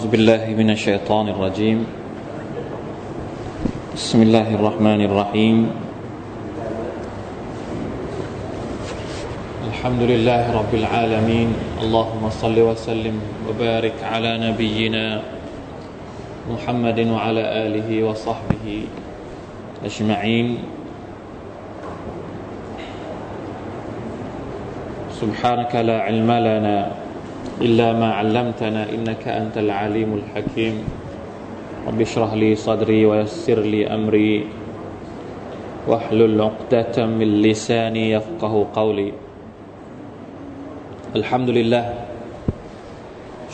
أعوذ بالله من الشيطان الرجيم. بسم الله الرحمن الرحيم. الحمد لله رب العالمين. اللهم صل وسلم وبارك على نبينا محمد وعلى آله وصحبه أجمعين. سبحانك لا علم لنا إلا ما علمتنا إنك أنت العليم الحكيم رب اشرح لي صدري ويسر لي أمري واحلل عقدة من لساني يفقه قولي الحمد لله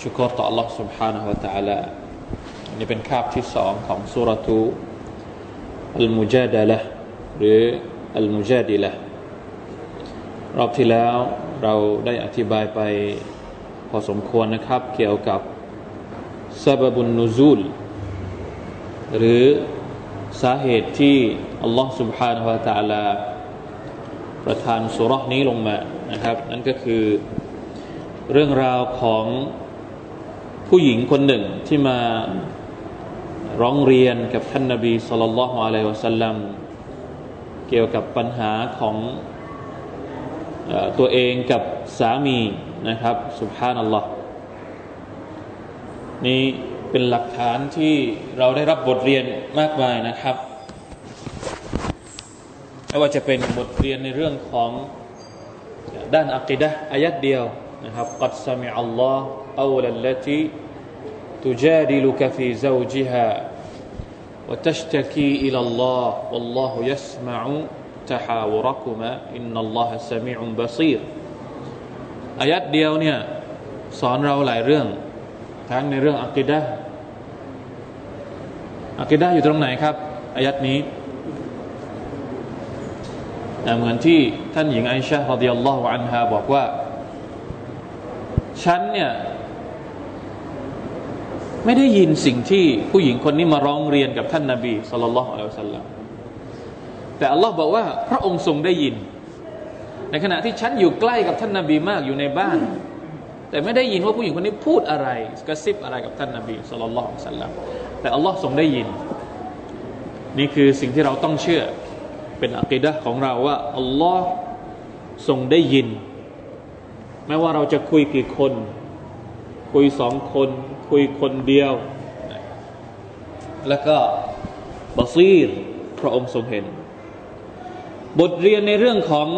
ชุกรต่อ Allah سبحانه และ تعالى นี่เป็นคาบที่สองของสุรทูอัลมุจาดะละหรืออัลมุจาดิละรอบที่แล้วเราได้อธิบายไป พอสมควรนะครับ เกี่ยวกับซาบบุนนูซูล หรือสาเหตุที่อัลลอฮ์ سبحانه และ تعالى ประทานสุรษนี้ลงมานะครับ นั่นก็คือเรื่องราวของผู้หญิงคนหนึ่งที่มาร้องเรียนกับท่านนาบีสุลต่านละฮ์อะลัยวะสัลลัมเกี่ยวกับปัญหาของตัวเองกับสามี นะครับสุบฮานัลลอฮ์นี่เป็นหลักฐานที่เราได้รับบทเรียนมากมายนะครับไม่ว่าจะเป็นบทเรียนในเรื่องของด้านอักิดะอายัดเดียวนะครับกัดสมิอัลลอฮ์อัลลัลที่ تجادلك في زوجها وتشتكي إلى الله والله يسمع تحاوركما إن الله سميع بصير อายัดเดียวเนี่ยสอนเราหลายเรื่อง ทั้งในเรื่องอักิดะอักิดะอยู่ตรงไหนครับอายัดนี้เหมือนที่ท่านหญิงไอชาฮ์ดิยัลลอฮุอันฮาบอกว่า ฉันเนี่ย ไม่ได้ยินสิ่งที่ผู้หญิงคนนี้มาร้องเรียนกับท่านนาบีสุลต่านละฮ์อัลลอฮฺสัลลัมแต่อัลลอฮ์บอกว่า พระองค์ทรงได้ยิน ในขณะที่ฉันอยู่ใกล้กับท่านนาบีมากอยู่ในบ้าน แต่ไม่ได้ยินว่าผู้หญิงคนนี้พูดอะไรกระซิบอะไรกับท่านนาบีสุลต่านสัลลัมแต่อัลลอฮ์ทรงได้ยิน นี่คือสิ่งที่เราต้องเชื่อ เป็นอักิดะของเราว่าอัลลอฮ์ทรงได้ยินแม้ว่าเราจะคุยกี่คน คุยสองคน คุยคนเดียว แล้วก็บาซีรพระองค์ทรงเห็น บทเรียนในเรื่องของ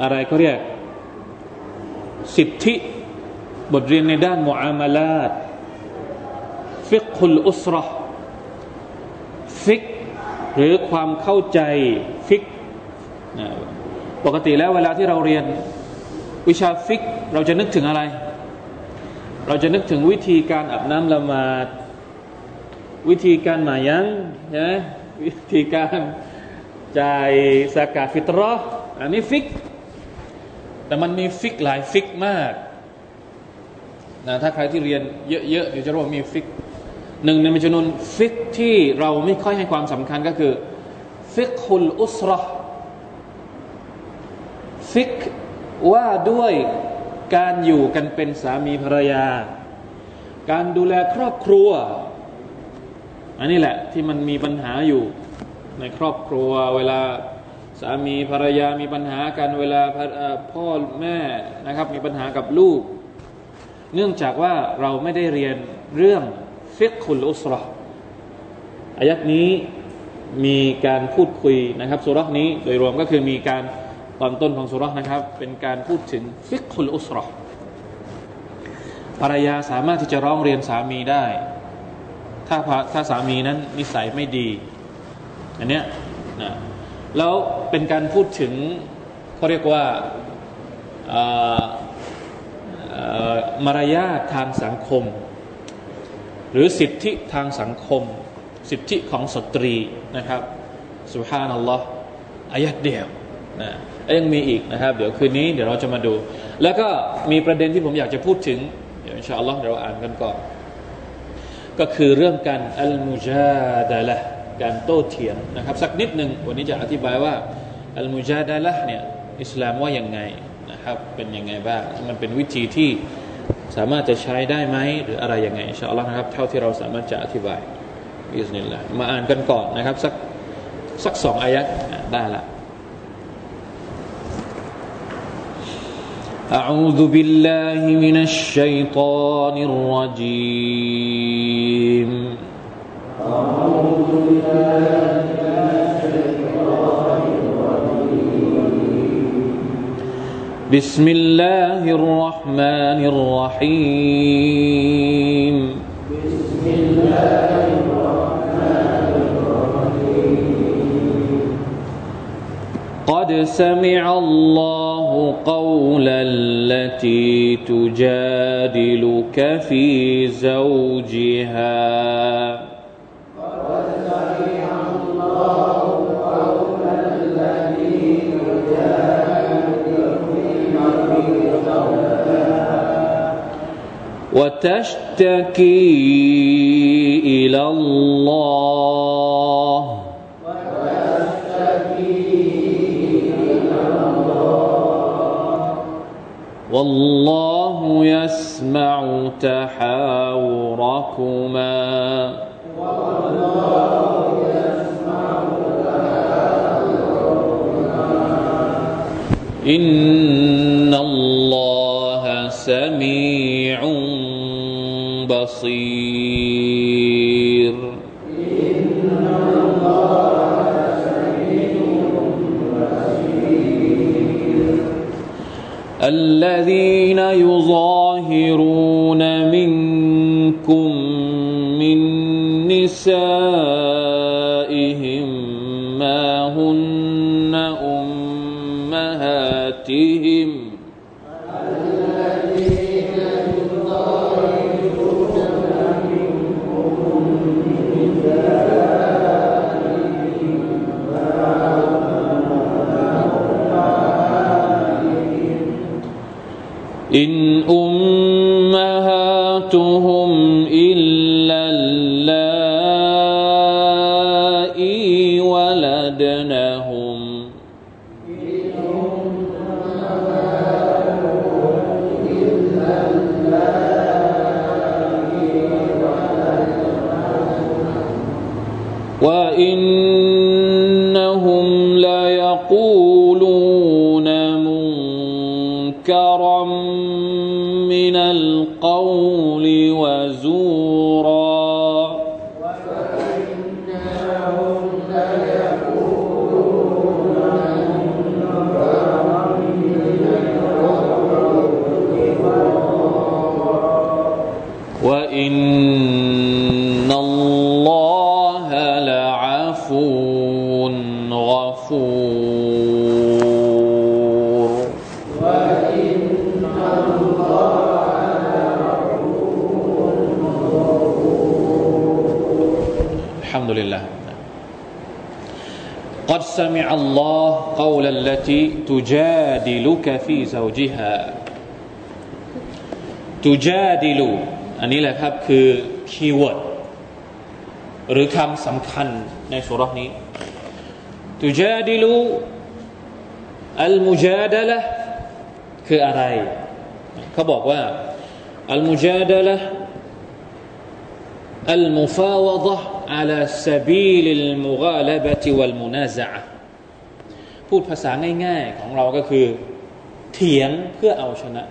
อะไรเขาเรียก สิทธิบทเรียนในด้านมุอามาลาตฟิกคุลอุสรฟิกหรือความเข้าใจฟิกปกติแล้วเวลาที่เราเรียนวิชาฟิกเราจะนึกถึงอะไร เราจะนึกถึงวิธีการอาบน้ำละหมาดวิธีการหมายันใช่ไหมวิธีการจ่ายซะกาตฟิตเราะฮฺ อันนี้ฟิก แต่มันมีฟิกหลายฟิกมากนะถ้าใครที่เรียนเยอะๆเดี๋ยวจะรู้ว่ามีฟิกหนึ่งในจำนวนฟิกที่เราไม่ค่อยให้ความสำคัญก็คือ ฟิกคุลอุสรฟิกว่าด้วยการอยู่กันเป็นสามีภรรยา การดูแลครอบครัว อันนี้แหละที่มันมีปัญหาอยู่ในครอบครัวเวลา สามีภรรยามีปัญหากันเวลาพ่อแม่นะครับ มีปัญหากับลูก เนื่องจากว่าเราไม่ได้เรียนเรื่องฟิกคุลอุสรออายัดนี้มีการพูดคุยนะครับสุรษนี้โดยรวมก็คือมีการตอนต้นของสุรษนะครับ เป็นการพูดถึงฟิกคุลอุสรอภรรยาสามารถที่จะร้องเรียนสามีได้ ถ้าถ้าสามีนั้นนิสัยไม่ดี อันเนี้ยนะ แล้วเป็นการพูดถึงเขาเรียกว่ามารยาททางสังคม หรือสิทธิทางสังคม สิทธิของสตรีนะครับสุฮานัลลอฮ์อายัดเดียวนะยังมีอีกนะครับ เดี๋ยวคืนนี้เดี๋ยวเราจะมาดู แล้วก็มีประเด็นที่ผมอยากจะพูดถึงเดี๋ยวอินชาอัลลอฮ์เราอ่านกันก่อนก็คือเรื่องการอัลมุจาดะละ การโต้เถียงนะครับ สักนิดหนึ่งวันนี้จะอธิบายว่าอัลมุจาดะละเนี่ยอิสลามว่ายังไงนะครับ เป็นยังไงบ้างมันเป็นวิธีที่ สามารถจะใช้ได้ไหมหรืออะไรยังไงอินชาอัลลอฮ์นะครับ เท่าที่เราสามารถจะอธิบายอิสนิลละมาอ่านกันก่อนนะครับ สักสักสองอายัดได้ละ أعوذ بالله من الشيطان الرجيم بسم الله الرحمن الرحيم. بسم الله الرحمن الرحيم قد سمع الله قول التي تجادلك في زوجها. وتشتكي إلى الله. والله يسمع تحاوركما. والله يسمع إن الله سميع بصير. الذين يظاهرون منكم من نسائهم سمع الله قول التي تجادلك في زوجها تجادل อันนี้แหละครับคือคีย์เวิร์ดหรือคำสำคัญในสุรานี้ تجادل المجادلة คืออะไร เขาบอกว่า المجادلة المفاوضة على سبيل المغالبة والمنازعة พูดภาษาง่าย ๆ ของเราก็คือ เถียงเพื่อเอาชนะ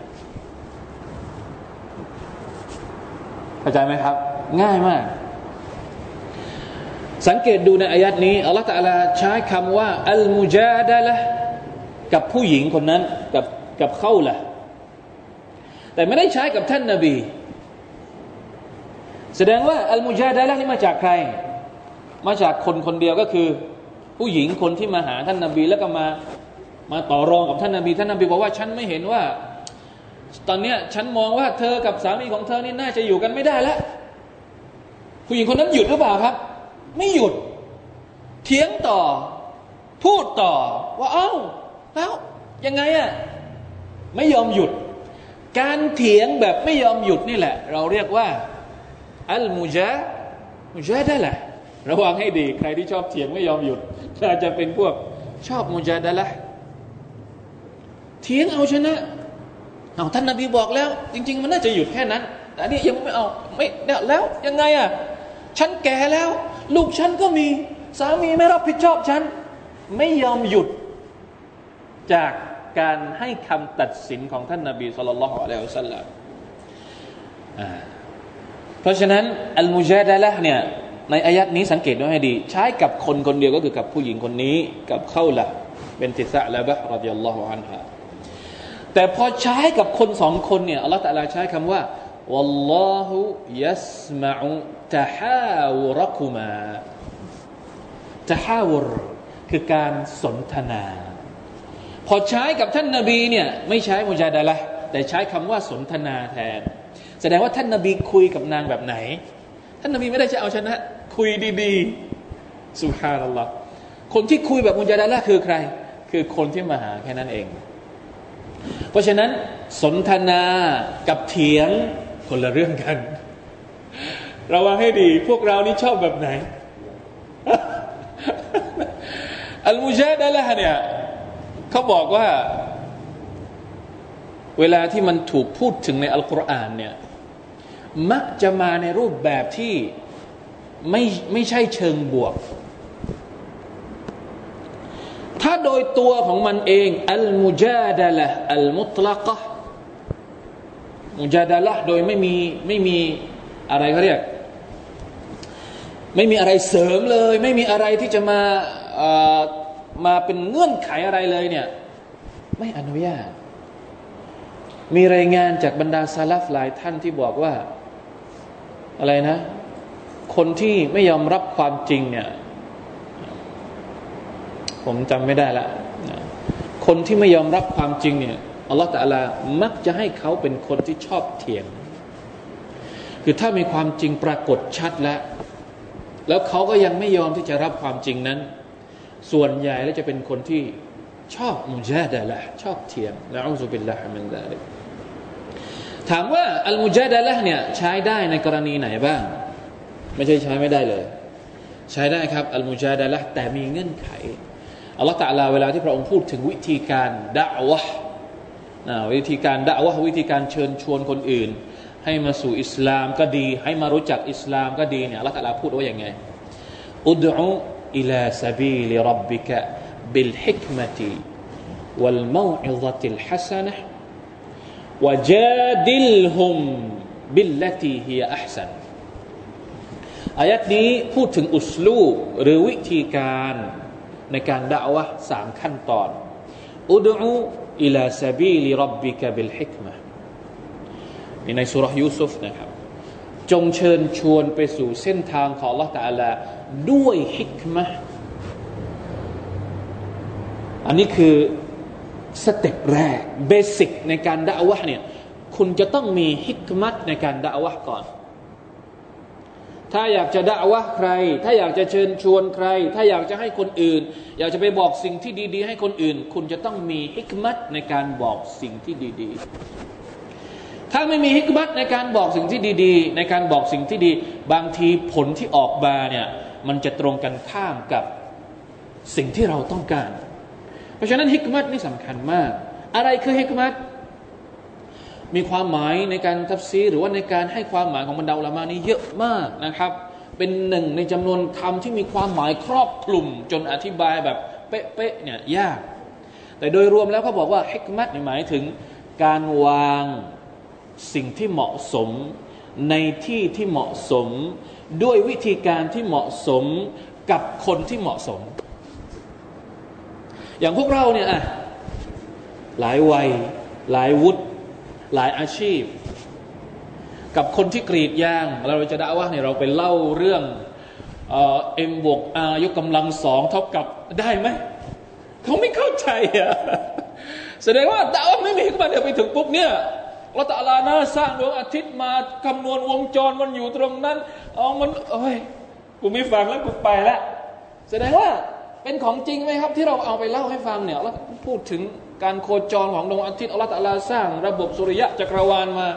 เข้าใจไหมครับ ง่ายมาก สังเกตดูในอายัดนี้อัลลอฮฺตะอาลาใช้คำว่าอัลมุจาดะละกับผู้หญิงคนนั้นกับกับเขาละแต่ไม่ได้ใช้กับท่านนาบี แสดงว่าอัลมุจาดะละนี่มาจากใคร มาจากคนคนเดียวก็คือ ผู้หญิงคนที่มาหาท่านนาบี แล้วก็มามาต่อรองกับท่านนาบีท่านนาบีบอกว่าฉันไม่เห็นว่า ตอนเนี้ยฉันมองว่าเธอกับสามีของเธอนี่น่าจะอยู่กันไม่ได้แล้วผู้หญิงคนนั้นหยุดหรือเปล่าครับ ไม่หยุด เถียงต่อ พูดต่อ ว่าเอ้าแล้วยังไงอะไม่ยอมหยุด การเถียงแบบไม่ยอมหยุดนี่แหละ เราเรียกว่าอัลมุจามุจาได้แหละระวังให้ดี ใครที่ชอบเถียงไม่ยอมหยุด อาจจะเป็นพวกชอบมุจาดะละเถียงเอาชนะเอาท่านนาบีบอกแล้ว จริง ๆ มันน่าจะหยุดแค่นั้น แต่นี่ยังไม่เอาไม่เนี่ยแล้วยังไงอะฉันแก่แล้ว ลูกฉันก็มีสามีไม่รับผิดชอบฉัน ไม่ยอมหยุดจากการให้คำตัดสินของท่านนาบีสุลต่านละฮ์อะลัยฮิสัลลัมเพราะฉะนั้นอัลมุจาดะละเนี่ย อายัดนี้สังเกตดูให้ดี ใช้กับคนคนเดียวก็คือกับผู้หญิงคนนี้ กับเข้าละเป็นติสะละบะรดิยัลลอฮุอันฮะแต่พอใช้กับคนสองคนเนี่ยอัลลอฮฺตะลาใช้คำว่า والله يسمع تحاوركما ตะฮาวรคือการสนทนา พอใช้กับท่านนาบีเนี่ยไม่ใช้มุจาดะละแต่ใช้คำว่าสนทนาแทน แสดงว่าท่านนาบีคุยกับนางแบบไหน ท่านนบีไม่ได้จะเอาชนะ คุยดีๆสุฮานัลลอฮ์คนที่คุยแบบมุจาดะละคือใคร คือคนที่มาหาแค่นั้นเอง เพราะฉะนั้นสนทนากับเถียงคนละเรื่องกันระวังให้ดี พวกเรานี่ชอบแบบไหน อัลมุจาดะละเนี่ยเขาบอกว่า เวลาที่มันถูกพูดถึงในอัลกุรอานเนี่ย มักจะมาในรูปแบบที่ไม่ไม่ใช่เชิงบวก ถ้าโดยตัวของมันเองอัลมุจาดะละอัลมุตลักะมุจาดะละโดยไม่มีไม่มีอะไรเขาเรียก ไม่มีอะไรเสริมเลย ไม่มีอะไรที่จะมามาเป็นเงื่อนไขอะไรเลยเนี่ย ไม่อนุญาตมีรายงานจากบรรดาซาลฟหลายท่านที่บอกว่า อะไรนะ คนที่ไม่ยอมรับความจริงเนี่ย ผมจำไม่ได้ละคนที่ไม่ยอมรับความจริงเนี่ยอัลลอฮฺแตะลามักจะให้เขาเป็นคนที่ชอบเถียง คือถ้ามีความจริงปรากฏชัดแล้ว แล้วเขาก็ยังไม่ยอมที่จะรับความจริงนั้น ส่วนใหญ่แล้วจะเป็นคนที่ชอบมุญแจดะละชอบเถียงละอุซุบิลลาฮิมินซาลิก ถามว่าอัลมุจาดะละเนี่ยใช้ได้ในกรณีไหนบ้าง ไม่ใช่ใช้ไม่ได้เลย ใช้ได้ครับالمجادلةแต่มีเงื่อนไขอัลลอฮฺตะลาเวลาที่พระองค์พูดถึงวิธีการด่าวะวิธีการด่าวะวิธีการเชิญชวนคนอื่น ให้มาสู่อิสลามก็ดี ให้มารู้จักอิสลามก็ดีเนี่ยอัลลอฮฺตะลาพูดว่าอย่างไงادع إلى سبيل ربك بالحكمة والموعظة الحسنة وجادلهمบิลลตีฮียอัพสันอายัดนี้พูดถึงأسلوبหรือวิธีการในการด่าวะสามขั้นตอน ادع إلى سبيل ربك بالحكمةนี่ในสูเราะฮฺยูซุฟนะครับ จงเชิญชวนไปสู่เส้นทางของ Allah ตาลาด้วยฮิกมะอันนี้คือ สเต็ปแรกเบสิกในการด่าวะเนี่ยคุณจะต้องมีฮิกมัตในการด่าวะก่อน ถ้าอยากจะด่าวะใคร ถ้าอยากจะเชิญชวนใคร ถ้าอยากจะให้คนอื่น อยากจะไปบอกสิ่งที่ดีๆ ให้คนอื่น คุณจะต้องมีฮิกมัตในการบอกสิ่งที่ดีๆ ถ้าไม่มีฮิกมัตในการบอกสิ่งที่ดี ๆ ในการบอกสิ่งที่ดี บางทีผลที่ออกมาเนี่ยมันจะตรงกันข้ามกับสิ่งที่เราต้องการ เพราะฉะนั้นฮิกมัตนี่สำคัญมาก อะไรคือฮิกมัตมีความหมายในการทับซีหรือว่าในการให้ความหมายของบรรดาอุลมานี้เยอะมากนะครับ เป็นหนึ่งในจำนวนคำที่มีความหมายครอบคลุม จนอธิบายแบบเป๊ะๆเนี่ยยาก แต่โดยรวมแล้วเขาบอกว่าฮิกมัตหมายถึงการวางสิ่งที่เหมาะสมในที่ที่เหมาะสม ด้วยวิธีการที่เหมาะสมกับคนที่เหมาะสม อย่างพวกเราเนี่ยอะหลายวัย หลายวุฒิหลายอาชีพ กับคนที่กรีดยาง เราจะด่าว่าเนี่ยเราไปเล่าเรื่องเอ็มบวกอายกกำลังสองเท่ากับได้ไหมเขาไม่เข้าใจอะแสดงว่าดาวไม่มีขึ้นมาเดี๋ยวไปถึงปุ๊บเนี่ยเราตะลานาสร้างดวงอาทิตย์มาคำนวณวงจรมันอยู่ตรงนั้นอ๋อมันโอ้ยกูไม่ฟังแล้วกูไปละแสดงว่า เป็นของจริงไหมครับ ที่เราเอาไปเล่าให้ฟังเนี่ยเราพูดถึงการโคจรของดวงอาทิตย์อัลลอฮฺตะลาสร้าง ระบบสุริยะจักรวาลมา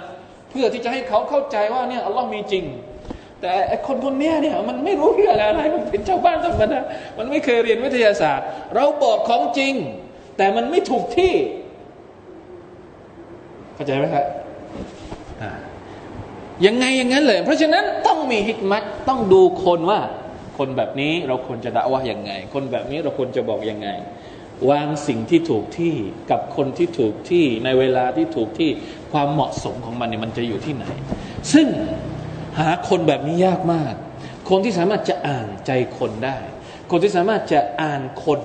เพื่อที่จะให้เขาเข้าใจว่าเนี่ยอัลลอฮ์มีจริง แต่คนคนนี้เนี่ยมันไม่รู้เรื่องอะไรมันเป็นชาวบ้านธรรมดามันไม่เคยเรียนวิทยาศาสตร์ เราบอกของจริง แต่มันไม่ถูกที่เข้าใจไหมครับยังไงอย่างนั้นเลย เพราะฉะนั้นต้องมีฮิกมัตต้องดูคนว่า คนแบบนี้เราควรจะด่าว่าอย่างไง คนแบบนี้เราควรจะบอกยังไง วางสิ่งที่ถูกที่กับคนที่ถูกที่ในเวลาที่ถูกที่ความเหมาะสมของมันเนี่ยมันจะอยู่ที่ไหน ซึ่งหาคนแบบนี้ยากมาก คนที่สามารถจะอ่านใจคนได้ คนที่สามารถจะอ่านคน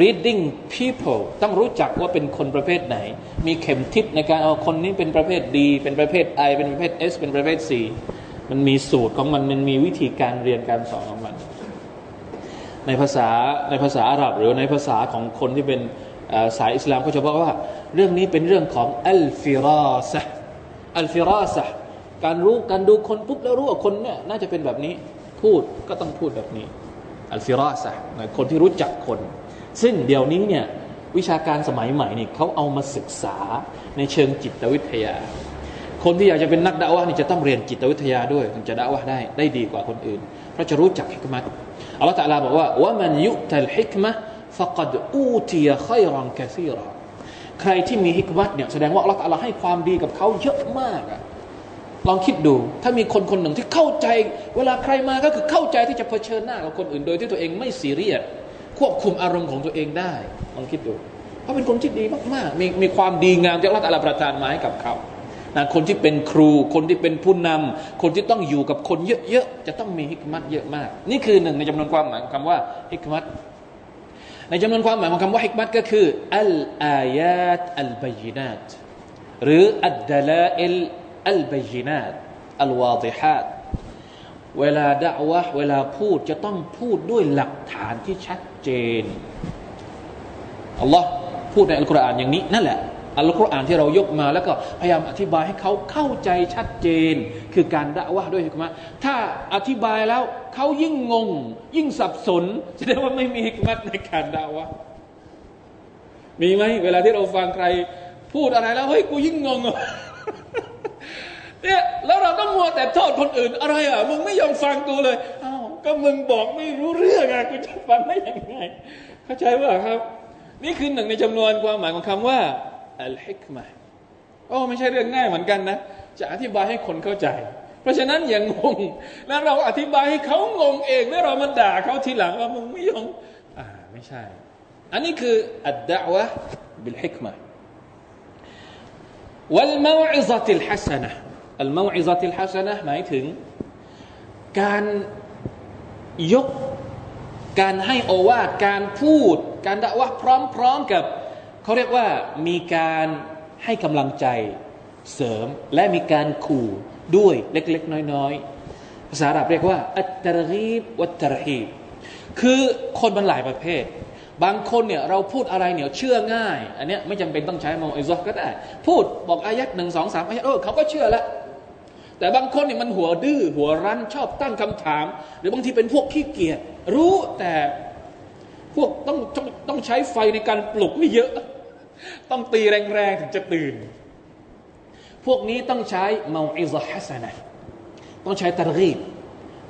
reading people ต้องรู้จักว่าเป็นคนประเภทไหน มีเข็มทิศในการเอาคนนี้เป็นประเภท D เป็นประเภท I เป็นประเภท S เป็นประเภท C มันมีสูตรของมันมันมีวิธีการเรียนการสอนของมัน ในภาษาในภาษาอาหรับ หรือในภาษาของคนที่เป็นสายอิสลามก็จะบอกว่า เรื่องนี้เป็นเรื่องของอัลฟิราสะอัลฟิราสะการรู้การดูคนปุ๊บแล้วรู้ว่าคนเนี่ยน่าจะเป็นแบบนี้พูดก็ต้องพูดแบบนี้อัลฟิราสะคนที่รู้จักคน ซึ่งเดี๋ยวนี้เนี่ยวิชาการสมัยใหม่นี่เขาเอามาศึกษาในเชิงจิตวิทยา คนที่อยากจะเป็นนักด่าวะนี่จะต้องเรียนจิตวิทยาด้วยถึงจะด่าวะได้ได้ดีกว่าคนอื่น เพราะจะรู้จักฮิกมัตอัลลอฮฺตะลาบอกว่าว่ามันยุตัลฮิกมะฟะกัดอูตียไครังกะซีรอใครที่มีฮิกมัตเนี่ยแสดงว่าอัลลอฮฺตะลาให้ความดีกับเขาเยอะมากอะลองคิดดู ถ้ามีคนคนหนึ่งที่เข้าใจ เวลาใครมาก็คือเข้าใจที่จะเผชิญหน้ากับคนอื่นโดยที่ตัวเองไม่ซีเรียสควบคุมอารมณ์ของตัวเองได้ ลองคิดดูเขาเป็นคนที่ดีมากๆ มีมีความดีงามที่อัลลอฮฺประทานมาให้กับเขา นะคนที่เป็นครู คนที่เป็นผู้นำคนที่ต้องอยู่กับคนเยอะๆจะต้องมีฮิกมัตเยอะมาก นี่คือหนึ่งในจำนวนความหมายของคำว่าฮิกมัตในจำนวนความหมายของคำว่าฮิกมัตก็คืออัลอายาตอัลบยินาตหรืออัลดลาอิลอัลบยินาตอัลวาดิฮัตเวลาด่าวะเวลาพูดจะต้องพูดด้วยหลักฐานที่ชัดเจนอัลลอฮ์พูดในอัลกุรอานอย่างนี้นั่นแหละ อัลกุรอานที่เรายกมาแล้วก็พยายามอธิบายให้เขาเข้าใจชัดเจน คือการด่าวะด้วยฮิกมะถ้าอธิบายแล้วเขายิ่งงง ยิ่งสับสนแสดงว่าไม่มีฮิกมัตในการด่าวะมีไหมเวลาที่เราฟังใคร พูดอะไรแล้วเฮ้ยกูยิ่งงงเนี่ยแล้วเราต้องมัวแต่โทษคนอื่นอะไรอะมึงไม่ยอมฟังกูเลยอ้าวก็มึงบอกไม่รู้เรื่องอะกูจะฟังได้ยังไง เข้าใจว่าครับ นี่คือหนึ่งในจำนวนความหมายของคำว่า อัลฮิกมะโอ้ไม่ใช่เรื่องง่ายเหมือนกันนะ จะอธิบายให้คนเข้าใจ เพราะฉะนั้นอย่างงงแล้วเราอธิบายให้เขางงเองแล้วเรามาด่าเขาทีหลังว่ามึงไม่ยอมอ่าไม่ใช่ อันนี้คืออัดดะวะบิลฮิกมะ والموعظة الحسنة อัลมาอิซาติลฮัสนะหมายถึง การยกการให้โอวาทการพูด การด่าว่าพร้อมๆกับ เขาเรียกว่ามีการให้กำลังใจเสริมและมีการขู่ด้วยเล็กๆ น้อยๆ ภาษาอาหรับเรียกว่า อัตรฮีบวัตรฮีบคือคนมันหลายประเภท บางคนเนี่ยเราพูดอะไรเนี่ยเชื่อง่าย อันเนี้ยไม่จำเป็นต้องใช้มองอิซอก็ได้ พูดบอกอายัดหนึ่งสองสามอายัดเออเขาก็เชื่อแล้วแต่บางคนเนี่ยมันหัวดื้อหัวรั้นชอบตั้งคำถาม หรือบางทีเป็นพวกขี้เกียจรู้แต่พวกต้องต้องต้องใช้ไฟในการปลุกไม่เยอะ ต้องตีแรงๆถึงจะตื่น พวกนี้ต้องใช้เมาอิซฮัสนะต้องใช้ตะรีบ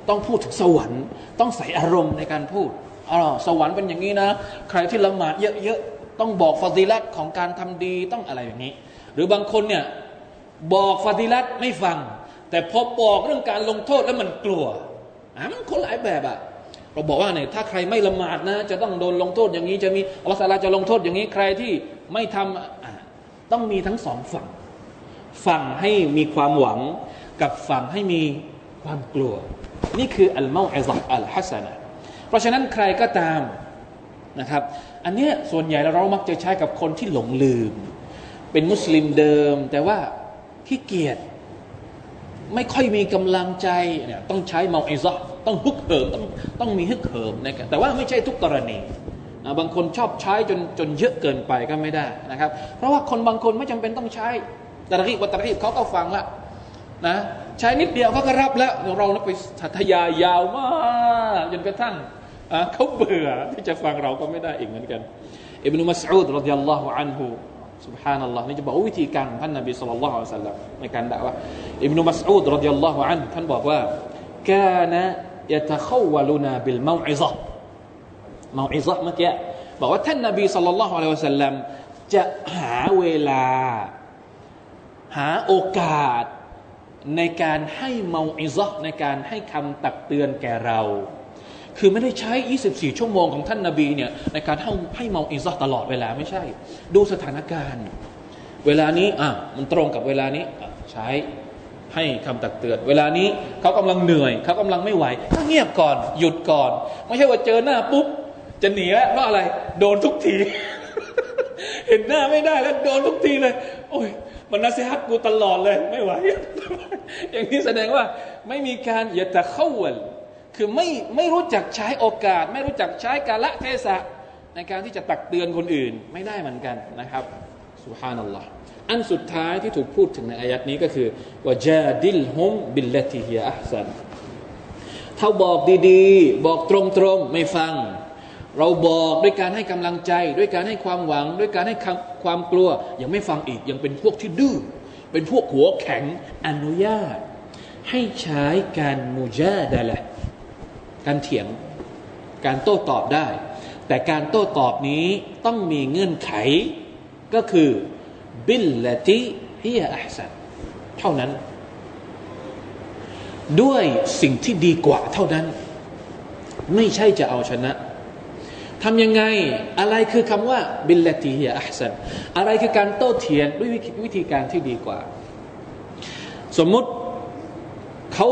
ต้องพูดถึงสวรรค์ ต้องใส่อารมณ์ในการพูดอ๋อสวรรค์เป็นอย่างนี้นะ ใครที่ละหมาดเยอะๆต้องบอกฟาซิลัตของการทำดีต้องอะไรอย่างนี้ หรือบางคนเนี่ยบอกฟาซิลัตไม่ฟัง แต่พอบอกเรื่องการลงโทษแล้วมันกลัวอะมันคนหลายแบบอะ เราบอกว่าเนี่ยถ้าใครไม่ละหมาดนะ จะต้องโดนลงโทษอย่างนี้ จะมีอัลลอฮฺจะลงโทษอย่างนี้ใครที่ไม่ทำต้องมีทั้งสองฝั่ง ฝั่งให้มีความหวังกับฝั่งให้มีความกลัว นี่คืออัลมาอิซัอัลฮัสนะเพราะฉะนั้นใครก็ตามนะครับ อันนี้ส่วนใหญ่เรามักจะใช้กับคนที่หลงลืม เป็นมุสลิมเดิม แต่ว่าขี้เกียจไม่ค่อยมีกำลังใจเนี่ยต้องใช้มาอิซะ ต้องฮึกเหิมต้องต้องมีฮึกเหิมนะครับแต่ว่าไม่ใช่ทุกกรณีบางคนชอบใช้จนจนเยอะเกินไปก็ไม่ได้นะครับ เพราะว่าคนบางคนไม่จำเป็นต้องใช้ตะรีวัตรีเขาก็ฟังละนะใช้นิดเดียวเขาก็รับแล้วเราไปสัทยายาวมากจนกระทั่งเขาเบื่อที่จะฟังเราก็ไม่ได้อีกเหมือนกันอิบนุมัสอูดรดิยัลลอฮุอันฮุสุบฮานัลลอฮ์นี่จะบอกวิธีการท่านนบีสุลต่านละฮ์สัลลัมในการด่าว่าอิบนุมัสอูดรดิยัลลอฮุอันท่านบอกว่ากานะ ยะตะขวลุนาบิลมาอิซะมาอิซะเมื่อกี้บอกว่าท่านนบีสุลต่านละฮ์อะลัยฮิวสัลลัมจะหาเวลา หาโอกาสในการให้เมาอิซะในการให้คำตักเตือนแก่เรา คือไม่ได้ใช้ 24 ชั่วโมงของท่านนาบีเนี่ยในการให้ให้เมาอิซะตลอดเวลาไม่ใช่ ดูสถานการณ์ เวลานี้อะมันตรงกับเวลานี้ใช้ ให้คำตักเตือน เวลานี้เขากำลังเหนื่อยเขากำลังไม่ไหวก็เงียบก่อน หยุดก่อน ไม่ใช่ว่าเจอหน้าปุ๊บจะหนีแล้วเพราะอะไร โดนทุกที เห็นหน้าไม่ได้แล้วโดนทุกทีเลย โอ้ยมันนัสฮัตกูตลอดเลยไม่ไหว อย่างนี้แสดงว่าไม่มีการอย่าตะเข้าวันคือไม่ไม่รู้จักใช้โอกาส ไม่รู้จักใช้กาละเทศะในการที่จะตักเตือนคนอื่น ไม่ได้เหมือนกันนะครับสุฮานัลลอฮ์ อันสุดท้ายที่ถูกพูดถึงในอายัดนี้ก็คือว่าจาดิลฮุมบิลลติฮิยอัซันถ้าบอกดีๆ บอกตรงๆ ไม่ฟัง เราบอกด้วยการให้กำลังใจ ด้วยการให้ความหวัง ด้วยการให้ความกลัว ยังไม่ฟังอีก ยังเป็นพวกที่ดื้อ เป็นพวกหัวแข็งอนุญาต ให้ใช้การมูจาดะละการเถียง การโต้ตอบได้ แต่การโต้ตอบนี้ต้องมีเงื่อนไขก็คือ บิลลติฮิยอัพสันเท่านั้น ด้วยสิ่งที่ดีกว่าเท่านั้น ไม่ใช่จะเอาชนะทำยังไงอะไรคือคำว่าبالتي هي أحسنอะไรคือการโต้เถียงด้วยวิธีการที่ดีกว่า สมมุติเขา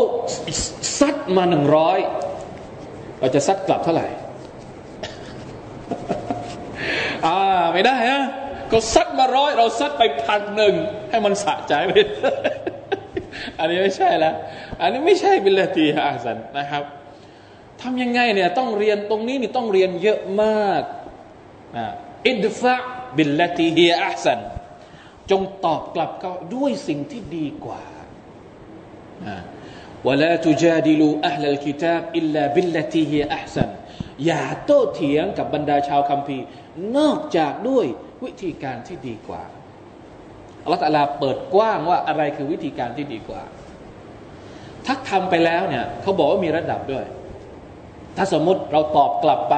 ซัดมาหนึ่งร้อยเราจะซัดกลับเท่าไหร่ อ่าไม่ได้ฮะ ก็ซัดมาร้อยเราซัดไปพันหนึ่งให้มันสะใจไปอันนี้ไม่ใช่แล้วอันนี้ไม่ใช่بالتي هي أحسنนะครับทำยังไงเนี่ยต้องเรียนตรงนี้นี่ต้องเรียนเยอะมากนะادفع بالتي هي أحسنจงตอบกลับเขาด้วยสิ่งที่ดีกว่านะولا تجادلوا أهل الكتاب إلا بالتي هي أحسنอย่าโต้เถียงกับบรรดาชาวคัมภีร์ นอกจากด้วยวิธีการที่ดีกว่าอัลลอฮฺตาลาเปิดกว้างว่าอะไรคือวิธีการที่ดีกว่า ถ้าทำไปแล้วเนี่ยเขาบอกว่ามีระดับด้วย ถ้าสมมติเราตอบกลับไป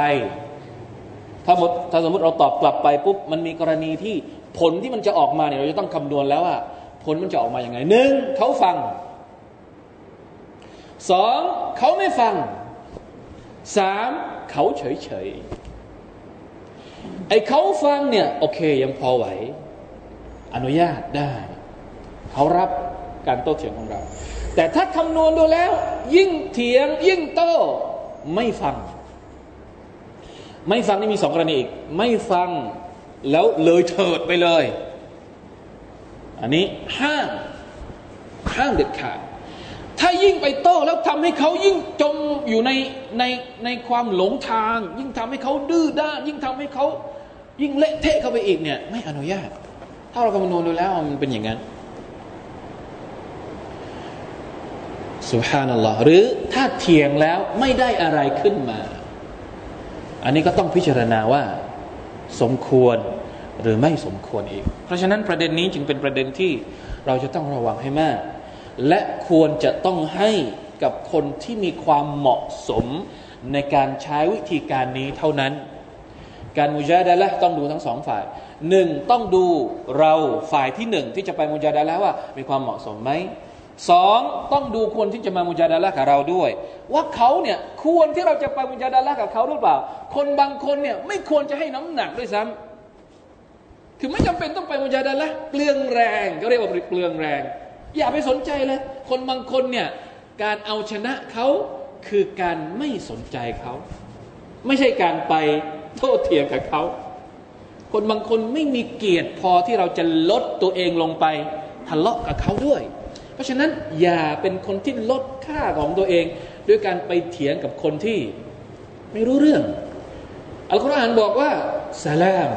ถ้าสมมติถ้าสมมติเราตอบกลับไปปุ๊บมันมีกรณีที่ผลที่มันจะออกมาเนี่ยเราจะต้องคำนวณแล้วว่า ผลมันจะออกมาอย่างไงหนึ่งเขาฟังสองเขาไม่ฟังสามเขาเฉยเฉย ไอ้เขาฟังเนี่ยโอเคยังพอไหว อนุญาตได้ เขารับการโต้เถียงของเรา แต่ถ้าคำนวณดูแล้ว ยิ่งเถียง ยิ่งโต้ไม่ฟัง ไม่ฟังนี่มีสองกรณีอีก ไม่ฟังแล้วเลยเถิดไปเลย อันนี้ห้ามห้ามเด็ดขาด ถ้ายิ่งไปโต้แล้วทำให้เขายิ่งจมอยู่ในในในความหลงทาง ยิ่งทำให้เขาดื้อด้านยิ่งทำให้เขายิ่งเละเทะเข้าไปอีกเนี่ย ไม่อนุญาต ถ้าเราคำนวณดูแล้วมันเป็นอย่างนั้นสุฮานัลลอฮ์หรือถ้าเถียงแล้วไม่ได้อะไรขึ้นมา อันนี้ก็ต้องพิจารณาว่า สมควรหรือไม่สมควรอีก เพราะฉะนั้นประเด็นนี้จึงเป็นประเด็นที่เราจะต้องระวังให้มาก และควรจะต้องให้กับคนที่มีความเหมาะสมในการใช้วิธีการนี้เท่านั้น การมุจาดะละต้องดูทั้งสองฝ่ายหนึ่งต้องดูเราฝ่ายที่หนึ่งที่จะไปมุจาดะละว่า มีความเหมาะสมไหมสองต้องดูคนที่จะมามุจาดะละกับเราด้วย ว่าเขาเนี่ยควรที่เราจะไปมุจาดะละกับเขาหรือเปล่า คนบางคนเนี่ยไม่ควรจะให้น้ำหนักด้วยซ้ำคือไม่จำเป็นต้องไปมุจาดะละเปลืองแรง ก็เรียกว่าเปลืองแรง อย่าไปสนใจเลย คนบางคนเนี่ยการเอาชนะเขาคือการไม่สนใจเขา ไม่ใช่การไปโทษเถียงกับเขา คนบางคนไม่มีเกียรติพอที่เราจะลดตัวเองลงไปทะเลาะกับเขาด้วย เพราะฉะนั้นอย่าเป็นคนที่ลดค่าของตัวเอง ด้วยการไปเถียงกับคนที่ไม่รู้เรื่อง อัลกุรอานบอกว่าสลาม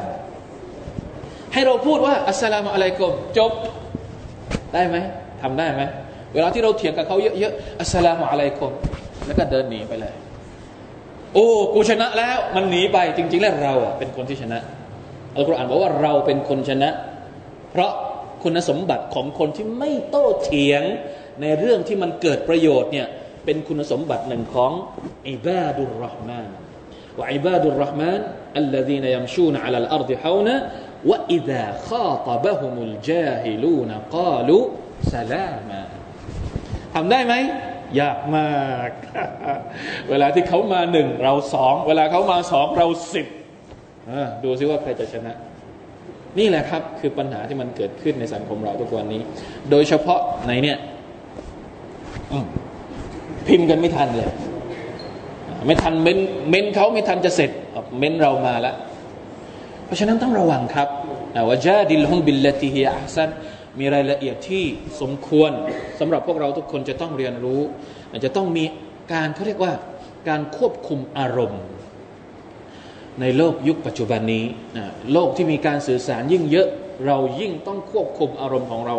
ให้เราพูดว่าอัสสลามุอะลัยกุมจบได้ไหม ทำได้ไหมเวลาที่เราเถียงกับเขาเยอะๆอัสลามุอะลัยกุมแล้วก็เดินหนีไปเลย โอ้กูชนะแล้ว มันหนีไปจริง ๆ แล้วเราเป็นคนที่ชนะอัลกุรอานบอกว่าเราเป็นคนชนะ เพราะคุณสมบัติของคนที่ไม่โต้เถียงในเรื่องที่มันเกิดประโยชน์เนี่ยเป็นคุณสมบัติหนึ่งของอิบาดุลรห์มานว่าอิบาดุลรห์มานอัลลดีนยัมชูนอัลลอฮ์อัรดิฮาวนะวะอิดะข้าตบะฮุมุลจาฮิลูนกาลู สลามาทำได้ไหมยากมาก เวลาที่เขามาหนึ่งเราสอง เวลาเขามาสองเราสิบดูซิว่าใครจะชนะ นี่แหละครับ คือปัญหาที่มันเกิดขึ้นในสังคมเราทุกวันนี้ โดยเฉพาะในเนี่ยพิมพ์กันไม่ทันเลย ไม่ทันเม้นเม้นเขาไม่ทันจะเสร็จ เม้นเรามาแล้ว เพราะฉะนั้นต้องระวังครับว่าจาดิลฮุมบิลลติฮิอัซัน มีรายละเอียดที่สมควรสำหรับพวกเราทุกคนจะต้องเรียนรู้ อาจจะต้องมีการเขาเรียกว่าการควบคุมอารมณ์ ในโลกยุคปัจจุบันนี้โลกที่มีการสื่อสารยิ่งเยอะ เรายิ่งต้องควบคุมอารมณ์ของเรา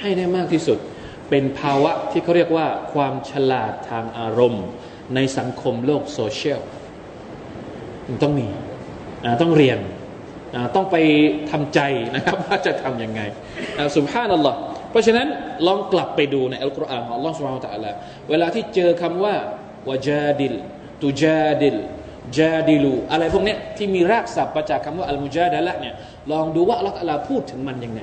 ให้ได้มากที่สุด เป็นภาวะที่เขาเรียกว่าความฉลาดทางอารมณ์ ในสังคมโลกโซเชียลต้องมีต้องเรียน ต้องไปทำใจนะครับว่าจะทํำยังไงสุภาพนั่นหรอเพราะฉะนั้นลองกลับไปดูในอัลกุรอานของอัลลอฮฺสุบฮานะตะลาเวลาที่เจอคำว่าวาจาดิลตูจาดิลจาดิลูอะไรพวกนี้ที่มีรากศัพท์มาจากคำว่าอัลมุจาดะละเนี่ยลองดูว่าอัลลอฮฺพูดถึงมันยังไง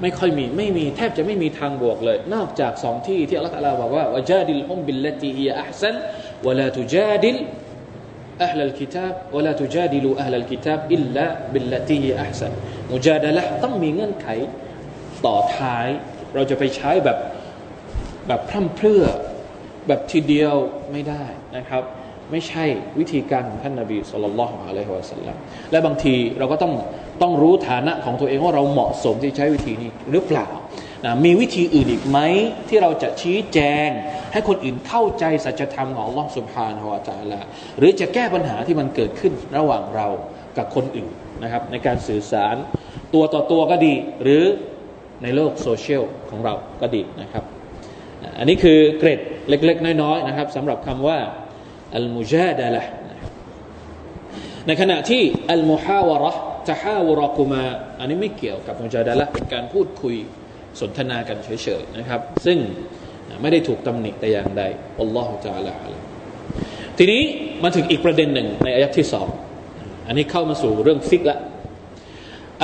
ไม่ค่อยมีไม่มีแทบจะไม่มีทางบวกเลย นอกจากสองที่ที่อัลลอฮฺบอกว่าวาจาดิลฮุมบิลลตีฮีอัพซันวะลาตูจาดิล أهل الكتاب ولا تجادلوا أهل الكتاب إلا بالتي هي أحسن มุจาดะละต้องมีเงื่อนไขต่อท้าย เราจะไปใช้แบบแบบพร่ำเพรื่อแบบทีเดียวไม่ได้นะครับ ไม่ใช่วิธีการของท่านนาบีสุลต่านละฮ์อะลัยฮิวะสัลลัมและบางทีเราก็ต้องต้องรู้ฐานะของตัวเองว่าเราเหมาะสมที่ใช้วิธีนี้หรือเปล่า นะมีวิธีอื่นอีกไหมที่เราจะชี้แจง ให้คนอื่นเข้าใจสัจธรรมของลอสุภานฮวาจาละหรือจะแก้ปัญหาที่มันเกิดขึ้นระหว่างเรากับคนอื่นนะครับ ในการสื่อสารตัวต่อตัวก็ดี หรือในโลกโซเชียลของเราก็ดีนะครับ อันนี้คือเกรดเล็ก ๆ น้อยๆนะครับสำหรับคำว่าอัลมุจาดะละในขณะที่อัลมุฮาวะระจะฮาวรกุมา อันนี้ไม่เกี่ยวกับมุจาดะละเป็นการพูดคุย สนทนากันเฉยๆนะครับ ซึ่งไม่ได้ถูกตำหนิแต่อย่างใดอัลลอฮฺจะละอัลทีนี้มาถึงอีกประเด็นหนึ่งในอายะที่สองอันนี้เข้ามาสู่เรื่องฟิกละ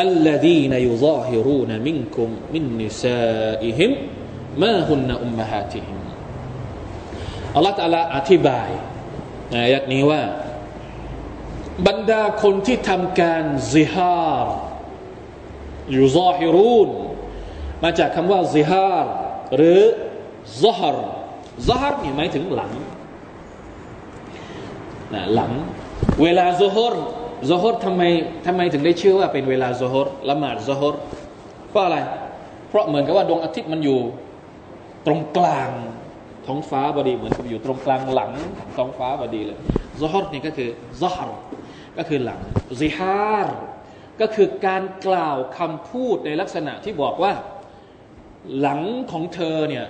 الذين يظاهرون منكم من نسائهم ما هن أمهاتهمอัลลอฮฺตาลาอธิบายในอายัดนี้ว่า บรรดาคนที่ทำการظهار يظاهرون มาจากคำว่าظهار หรือ ظهر ظهر นี่หมายถึงหลังนะหลัง เวลา ظهر ظهر ทำไมทำไมถึงได้ชื่อว่าเป็นเวลา ظهر ละหมาด ظهر เพราะอะไร เพราะเหมือนกับว่าดวงอาทิตย์มันอยู่ตรงกลางท้องฟ้าบดีเหมือนกับอยู่ตรงกลางหลังท้องฟ้าบดีเลยظهر นี่ก็คือ ظهر ก็คือหลัง ظهار ก็คือการกล่าวคำพูดในลักษณะที่บอกว่า หลังของเธอเนี่ย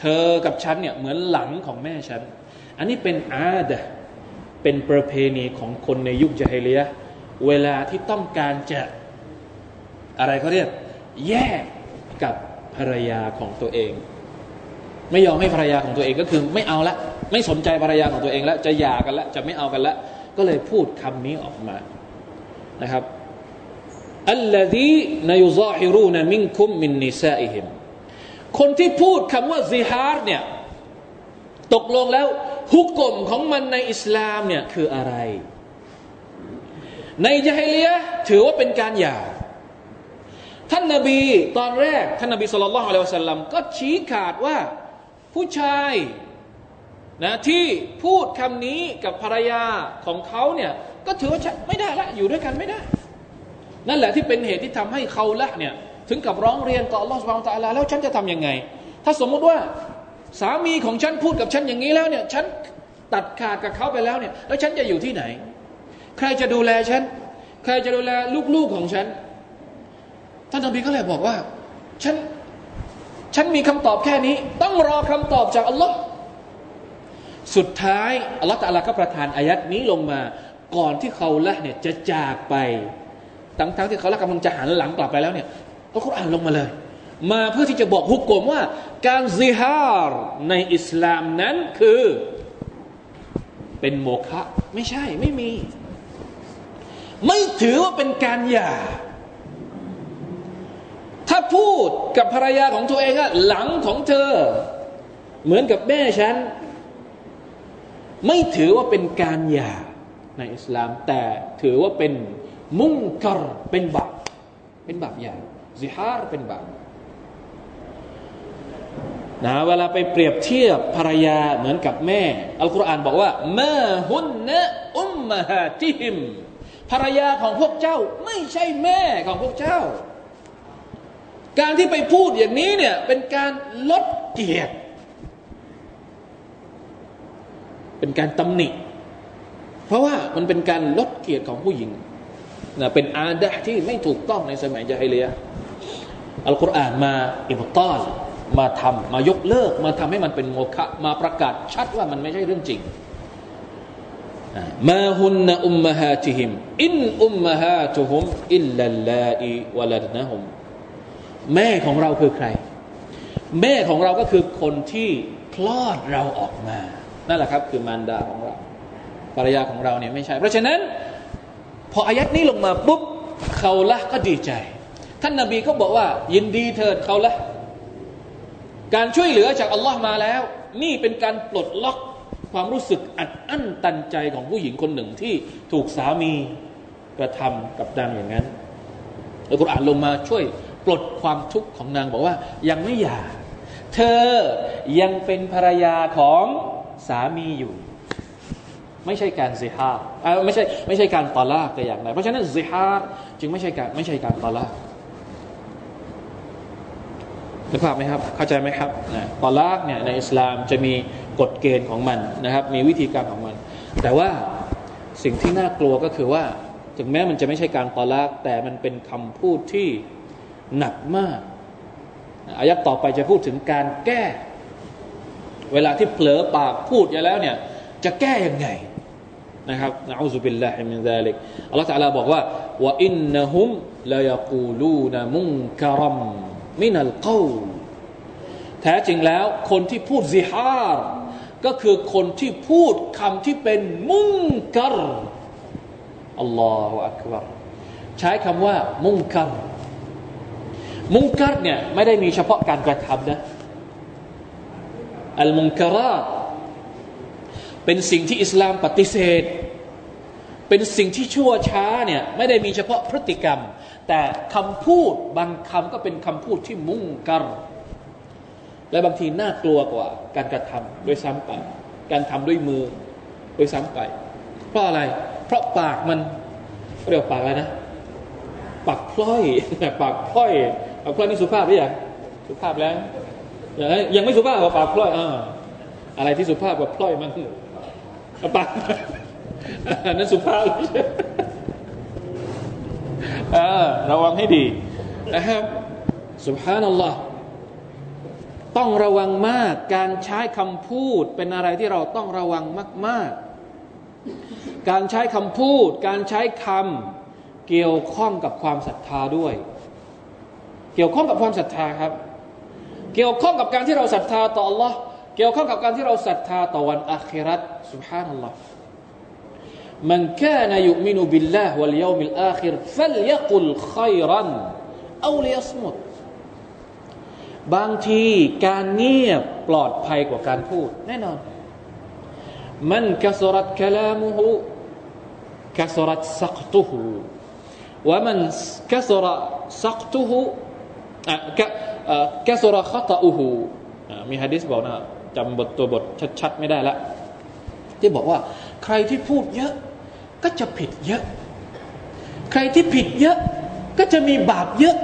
เธอกับฉันเนี่ยเหมือนหลังของแม่ฉัน อันนี้เป็นอาดะเป็นประเพณีของคนในยุคจาฮิเลียเวลาที่ต้องการจะอะไรเขาเรียก แยกกับภรรยาของตัวเอง ไม่ยอมให้ภรรยาของตัวเองก็คือไม่เอาละไม่สนใจภรรยาของตัวเองแล้วจะหย่ากันแล้วจะไม่เอากันแล้วก็เลยพูดคำนี้ออกมานะครับ อัลลฮีالذين يظاهرون منكم من نسائهمคนที่พูดคำว่าظهارเนี่ยตกลงแล้วحكمของมันในอิสลามเนี่ยคืออะไร ในجاهليةถือว่าเป็นการหย่าท่านนาบีตอนแรก ท่านนาบีصلى الله عليه وسلمก็ชี้ขาดว่าผู้ชายนะที่พูดคำนี้กับภรรยาของเขาเนี่ยก็ถือว่าไม่ได้ละอยู่ด้วยกันไม่ได้ นั่นแหละที่เป็นเหตุที่ทำให้เขาละเนี่ยถึงกับร้องเรียนต่ออัลลอฮฺสุบานตะลาแล้วฉันจะทํำยังไง ถ้าสมมุติว่าสามีของฉันพูดกับฉันอย่างนี้แล้วเนี่ยฉันตัดขาดกับเขาไปแล้วเนี่ยแล้วฉันจะอยู่ที่ไหน ใครจะดูแลฉัน ใครจะดูแลลูกๆของฉัน ท่านนบีก็เลยบอกว่า ฉันฉันมีคำตอบแค่นี้ ต้องรอคำตอบจากอัลลอฮ์สุดท้ายอัลลอฮฺตะลาก็ประทานอายัดนี้ลงมา ก่อนที่เขาละเนี่ยจะจากไป ทั้งทั้งที่เขาละกำลังจะหันหลังกลับไปแล้วเนี่ยอัลกุรอานลงมาเลย มาเพื่อที่จะบอกฮุกกลมว่า การซิฮาร์ในอิสลามนั้นคือ เป็นโมฆะไม่ใช่ไม่มี ไม่ถือว่าเป็นการหย่าถ้าพูดกับภรรยาของตัวเองอะหลังของเธอ เหมือนกับแม่ฉัน ไม่ถือว่าเป็นการหย่าในอิสลาม แต่ถือว่าเป็น มุงกรเป็นบาปเป็นบาปใหญ่ซิฮาร์เป็นบาปนะเวลาไปเปรียบเทียบภรรยาเหมือนกับแม่ อัลกุรอานบอกว่ามาฮุนนะอุมมะฮาติฮิมภรรยาของพวกเจ้าไม่ใช่แม่ของพวกเจ้า การที่ไปพูดอย่างนี้เนี่ยเป็นการลดเกียรติ เป็นการตำหนิ เพราะว่ามันเป็นการลดเกียรติของผู้หญิง นะเป็นอาดะที่ไม่ถูกต้องในสมัยจาฮิเลียอัลกุรอานมาอิบตอลมาทำมายกเลิก มาทำให้มันเป็นโมฆะมาประกาศชัดว่ามันไม่ใช่เรื่องจริงมาฮุนนอุมมะฮาติฮิมอินอุมมะฮาตุฮุมอิลลัลลาอิวะลัดนะฮุมแม่ของเราคือใคร แม่ของเราก็คือคนที่คลอดเราออกมา นั่นแหละครับ คือมารดาของเราภรรยาของเราเนี่ยไม่ใช่ เพราะฉะนั้น พออายัดนี้ลงมาปุ๊บเขาละก็ดีใจ ท่านนาบีเขาบอกว่า ยินดีเถิดเขาละการช่วยเหลือจากอัลลอฮ์มาแล้ว นี่เป็นการปลดล็อกความรู้สึกอัดอั้นตันใจของผู้หญิงคนหนึ่งที่ถูกสามีกระทำกับนางอย่างนั้นอัลกุรอานลงมาช่วยปลดความทุกข์ของนางบอกว่า ยังไม่หย่า เธอยังเป็นภรรยาของสามีอยู่ ไม่ใช่การظهارไม่ใช่ไม่ใช่การطلاقแต่อย่างใดเพราะฉะนั้นظهارจึงไม่ใช่การไม่ใช่การطلاقนึกภาพไหมครับ เข้าใจไหมครับนะตอลากเนี่ยในอิสลามจะมีกฎเกณฑ์ของมันนะครับ มีวิธีการของมัน แต่ว่าสิ่งที่น่ากลัวก็คือว่า ถึงแม้มันจะไม่ใช่การตอลาก แต่มันเป็นคำพูดที่หนักมากอายักต่อไปจะพูดถึงการแก้ เวลาที่เผลอปากพูดอย่างแล้วเนี่ย จะแก้ยังไง นะครับนะอูซุบิลลาฮิมินซาลิกอัลลอฮฺตะลาบอกว่าوإنهم ليقولون منكرا من القولแท้จริงแล้วคนที่พูดظهارก็คือคนที่พูดคำที่เป็นمنكر الله أكبرใช้คำว่าمنكر منكرเนี่ยไม่ได้มีเฉพาะการกระทำนะالمنكرات เป็นสิ่งที่อิสลามปฏิเสธ เป็นสิ่งที่ชั่วช้าเนี่ยไม่ได้มีเฉพาะพฤติกรรม แต่คำพูดบางคำก็เป็นคำพูดที่มุ่งกรและบางทีน่ากลัวกว่า การกระทำด้วยซ้ำไปการทำด้วยมือด้วยซ้ำไป เพราะอะไร เพราะปากมันเรียกปากอะไรนะ ปากพล่อย ปากพล่อยปากพล่อยนี่สุภาพหรือยังสุภาพแล้วยังไม่สุภาพกว่าปากพล่อยอ่าอะไรที่สุภาพกว่าพล่อยมัน ปากนั่นสุภาพเระวังให้ดีนะครับสุบฮานัลลอฮ์ต้องระวังมากการใช้คำพูดเป็นอะไรที่เราต้องระวังมาก ๆ การใช้คำพูด การใช้คำเกี่ยวข้องกับความศรัทธาด้วย เกี่ยวข้องกับความศรัทธาครับ เกี่ยวข้องกับการที่เราศรัทธาต่อ Allah เกี่ยวข้องกับการที่เราศรัทธาต่อวันอาครัตสุบฮานัลลอฮ์มันกานยุมินุบิลลาห์วัลยามิลอาคิรฟัลยกุลขัยรันเอาลียสมุดบางทีการเงียบปลอดภัยกว่าการพูด แน่นอน มันกสรัตคลามุฮุกสรัตสักตุฮุว่ามันกสรสักตุฮุกสรขตอุฮุมีฮะดิษบอกนะ จำบทตัวบทชัดๆ ไม่ได้ละที่บอกว่าใครที่พูดเยอะก็จะผิดเยอะ ใครที่ผิดเยอะก็จะมีบาปเยอะ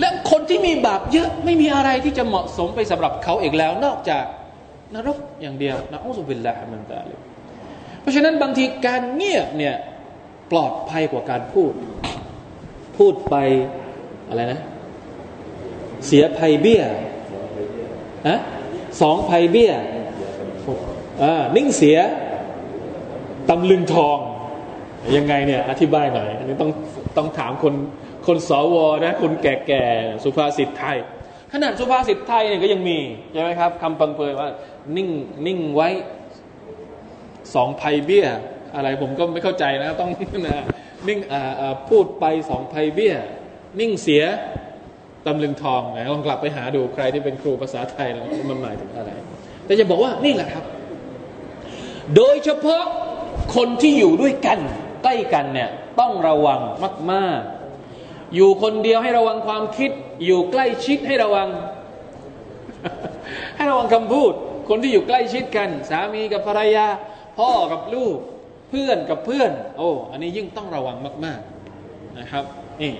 และคนที่มีบาปเยอะไม่มีอะไรที่จะเหมาะสมไปสำหรับเขาอีกแล้ว นอกจากนรกอย่างเดียวนะอัลลอฮฺบิลลาฮ์มันตาลเพราะฉะนั้นบางทีการเงียบเนี่ยปลอดภัยกว่าการพูด พูดไปอะไรนะ เสียภัยเบี้ยนะ สองภัยเบี้ยนิ่งเสียตำลึงทอง ยังไงเนี่ย อธิบายหน่อย อันนี้ต้องต้องถามคนคนสวนะคนแก่ๆ สุภาษิตไทย ขนาดสุภาษิตไทยเนี่ยก็ยังมี ใช่ไหมครับคำปังเปยว่า นิ่งนิ่งไว้สองภัยเบี้ย อะไรผมก็ไม่เข้าใจนะ ต้องนะนิ่งพูดไปสองไพเบี้ย นิ่งเสีย ตำลึงทองนะลองกลับไปหาดูใครที่เป็นครูภาษาไทยแล้วมันหมายถึงอะไร แต่จะบอกว่านี่แหละครับ โดยเฉพาะคนที่อยู่ด้วยกัน ใกล้กันเนี่ยต้องระวังมาก ๆ อยู่คนเดียวให้ระวังความคิด อยู่ใกล้ชิดให้ระวัง ให้ระวังคำพูด คนที่อยู่ใกล้ชิดกัน สามีกับภรรยา พ่อกับลูก เพื่อนกับเพื่อน โอ้อันนี้ยิ่งต้องระวังมาก ๆนะครับนี่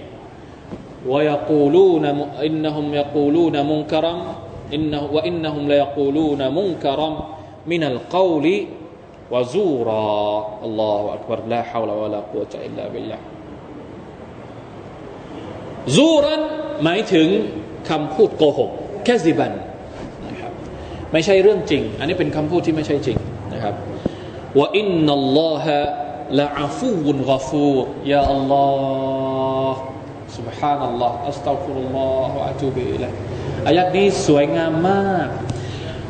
ويقولون إنهم يقولون منكرا إنه وإنهم ليقولون منكرا من القول وزورا الله أكبر لا حول ولا قوة إلا بالله ซูรันหมายถึงคำพูดโกหกแค่ซิบันนะครับไม่ใช่เรื่องจริง อันนี้เป็นคำพูดที่ไม่ใช่จริงนะครับว่าอินนัลลอฮะละอาฟูวุนกาฟูยาอัลลอฮ์ ฮ สุบฮานัลลอฮ์อัสตัฟุลลอฮ์อัตูบิอิลัยอายัดนี้สวยงามมาก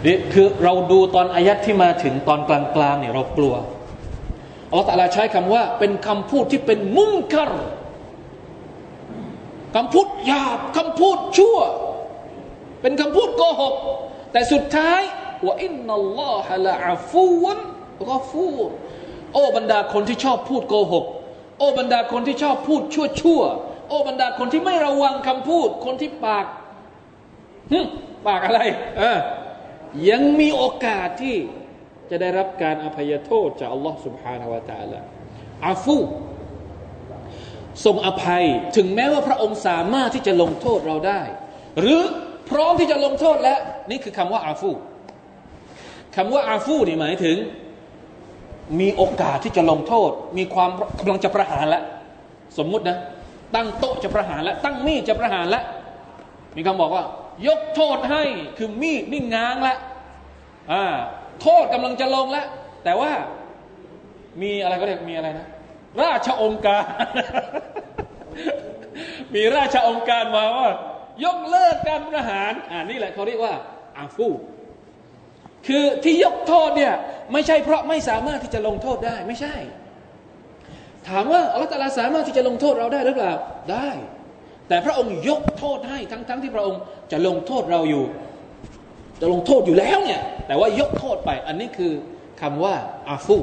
นี่คือเราดูตอนอายัดที่มาถึงตอนกลางๆเนี่ยเรากลัวอัลลอฮฺตะลาใช้คำว่า เป็นคำพูดที่เป็นมุ่งกัรคำพูดหยาบคำพูดชั่ว เป็นคำพูดโกหก แต่สุดท้ายว่าอินนัลลอฮะละอาฟูวันกฟูโอ้บรรดาคนที่ชอบพูดโกหก โอ้บรรดาคนที่ชอบพูดชั่วชั่ว โอ้บรรดาคนที่ไม่ระวังคำพูด คนที่ปากปากอะไรเออยังมีโอกาสที่จะได้รับการอภัยโทษจากอัลลอฮ์ سبحانه และ تعالى อาฟูทรงอภัยถึงแม้ว่าพระองค์สามารถที่จะลงโทษเราได้ หรือพร้อมที่จะลงโทษแล้ว นี่คือคำว่าอาฟูคำว่าอาฟูนี่หมายถึง มีโอกาสที่จะลงโทษ มีความกำลังจะประหารแล้ว สมมุตินะ ตั้งโต๊ะจะประหารแล้วตั้งมีดจะประหารแล้วมีคำบอกว่า ยกโทษให้คือมีดนี่ง้างแล้วอ่าโทษกำลังจะลงแล้ว แต่ว่ามีอะไรก็เรียกมีอะไรนะ ราชองค์การ มีราชองค์การมาว่า ยกเลิกการประหารอ่านี่แหละเขาเรียกว่าอาฟูคือที่ยกโทษเนี่ยไม่ใช่เพราะไม่สามารถที่จะลงโทษได้ไม่ใช่ ถามว่าอัลลอฮฺตาลาสามารถที่จะลงโทษเราได้หรือเปล่าได้ แต่พระองค์ยกโทษให้ทั้งๆทที่พระองค์จะลงโทษเราอยู่ จะลงโทษอยู่แล้วเนี่ยแต่ว่ายกโทษไป อันนี้คือคำว่าอาฟู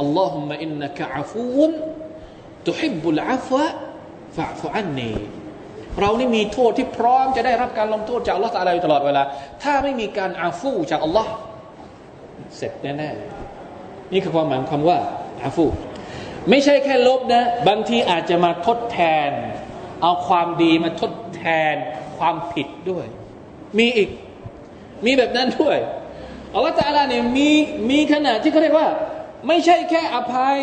อัลลอฮุมะอินนักอาฟูนตุฮิบุลอาฟะฟะฟุอันนีเรานี่มีโทษที่พร้อมจะได้รับการลงโทษจากอัลลอฮฺตาลาอยู่ตลอดเวลา ถ้าไม่มีการอาฟูจากอัลลอฮ์เสร็จแน่ๆนี่คือความหมายคำว่าอาฟู ไม่ใช่แค่ลบนะ บางทีอาจจะมาทดแทน เอาความดีมาทดแทนความผิดด้วย มีอีก มีแบบนั้นด้วยอัลลอฮฺตาลาเนี่ยมีมีขนาดที่เขาเรียกว่า ไม่ใช่แค่อภัย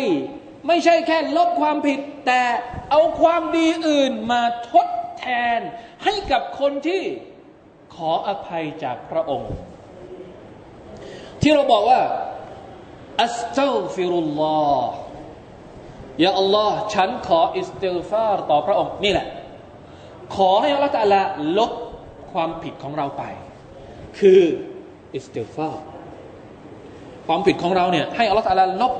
ไม่ใช่แค่ลบความผิด แต่เอาความดีอื่นมาทดแทน ให้กับคนที่ขออภัยจากพระองค์ ที่เราบอกว่าอัสตัฟิรุลลอฮ์ يا اللهฉันขอاستغفارต่อพระองค์นี่แหละ ขอให้อัลลอฮฺตะละลบความผิดของเราไป คือاستغفارความผิดของเราเนี่ยให้อัลลอฮฺตาลาลบ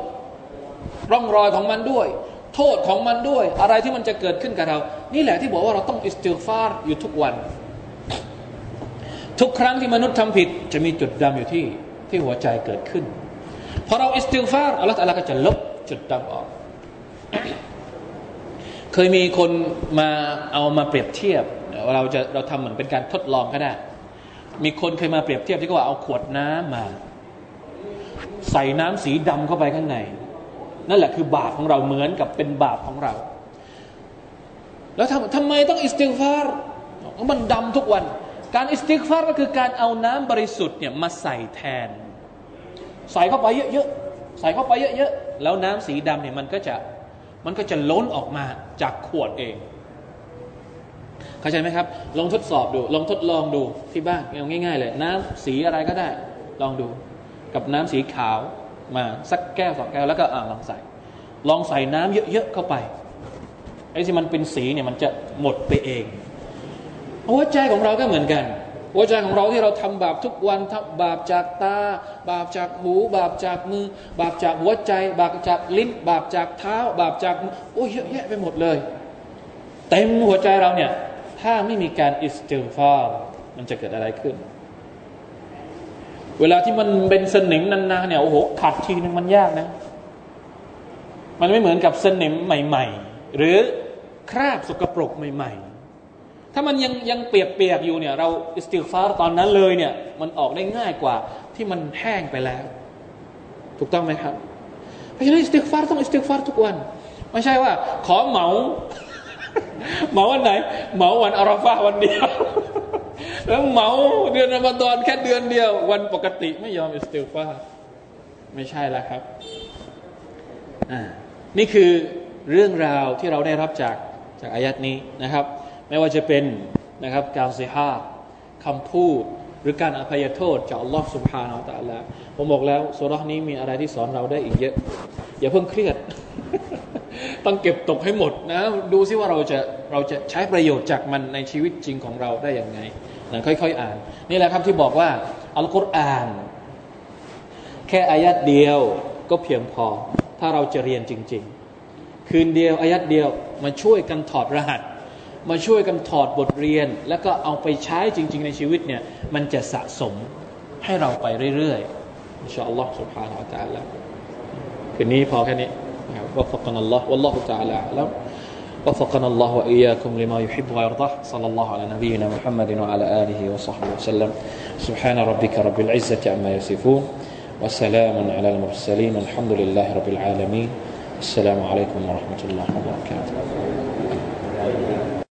ร่องรอยของมันด้วย โทษของมันด้วย อะไรที่มันจะเกิดขึ้นกับเรา นี่แหละที่บอกว่าเราต้องاستغفارอยู่ทุกวัน ทุกครั้งที่มนุษย์ทำผิด จะมีจุดดำอยู่ที่ที่หัวใจเกิดขึ้นพอเราاستغفارอัลลอฮฺตาลาก็จะลบจุดดำออก เคยมีคนมาเอามาเปรียบเทียบ เราจะเราทำเหมือนเป็นการทดลองก็ได้ มีคนเคยมาเปรียบเทียบที่ว่าเอาขวดน้ำมา ใส่น้ำสีดำเข้าไปข้างใน นั่นแหละคือบาปของเราเหมือนกับเป็นบาปของเรา แล้วทำทำไมต้องاستغفار์มันดำทุกวัน การاستغفارก็คือการเอาน้ำบริสุทธิ์เนี่ยมาใส่แทน ใส่เข้าไปเยอะๆใส่เข้าไปเยอะๆแล้วน้ำสีดำเนี่ยมันก็จะ มันก็จะล้นออกมาจากขวดเอง เข้าใจไหมครับ ลองทดสอบดู ลองทดลองดูที่บ้านง่าย ๆ เลย น้ำสีอะไรก็ได้ ลองดู กับน้ำสีขาวมาสักแก้วสองแก้วแล้วก็อ่าลองใส่ ลองใส่น้ำเยอะๆเข้าไปไอ้ที่มันเป็นสีเนี่ยมันจะหมดไปเองหัวใจของเราก็เหมือนกัน หัวใจของเราที่เราทำบาปทุกวันทำบาปจากตา บาปจากหู บาปจากมือ บาปจากหัวใจ บาปจากลิ้น บาปจากเท้า บาปจากโอ้ยเยอะแยะไปหมดเลย เต็มหัวใจเราเนี่ย ถ้าไม่มีการอิสติฟาร์มันจะเกิดอะไรขึ้น เวลาที่มันเป็นสนิมนานๆเนี่ยโอ้โหขัดทีนึงมันยากนะ มันไม่เหมือนกับสนิมใหม่ ๆ หรือคราบสกปรกใหม่ ๆ ถ้ามันยังยังเปียกๆอยู่เนี่ย เราاستغفارตอนนั้นเลยเนี่ย มันออกได้ง่ายกว่าที่มันแห้งไปแล้ว ถูกต้องไหมครับ เพราะฉะนั้นاستغفار ต้อง استغفارทุกวัน ไม่ใช่ว่า ขอเหมา เหมาวันไหน เหมาวันอาราฟาวันเดียว แล้วเหมาเดือนรอมฎอนแค่เดือนเดียว วันปกติไม่ยอมاستغفارไม่ใช่แล้วครับอ่านี่คือเรื่องราวที่เราได้รับจากจากอายัดนี้นะครับ ไม่ว่าจะเป็นนะครับการเสียหาคำพูดหรือการอภัยโทษจากอัลลอฮ์สุบฮานาอัลตะลาผมบอกแล้วสุรานี้มีอะไรที่สอนเราได้อีกเยอะ อย่าเพิ่งเครียด ต้องเก็บตกให้หมดนะ ดูซิว่าเราจะเราจะใช้ประโยชน์จากมันในชีวิตจริงของเราได้อย่างไงนะค่อยๆอ่าน นี่แหละครับที่บอกว่าอัลกุรอาน แค่อายัดเดียวก็เพียงพอ ถ้าเราจะเรียนจริง ๆ คืนเดียวอายัดเดียวมาช่วยกันถอดรหัส มาช่วยกันถอดบทเรียน แล้วก็เอาไปใช้จริง ๆ ในชีวิตเนี่ยมันจะสะสมให้เราไปเรื่อยๆอินชาอัลลอฮ์ سبحانه และ تعالى คืนนี้พอแค่นี้ وفقنا الله والله تعالى أعلم وفقنا الله وإياكم لما يحب ويرضى صلى الله على نبينا محمد وعلى آله وصحبه وسلم سبحان ربك رب العزة عما يصفون وسلام على المرسلين الحمد لله رب العالمين السلام عليكم ورحمة الله وبركاته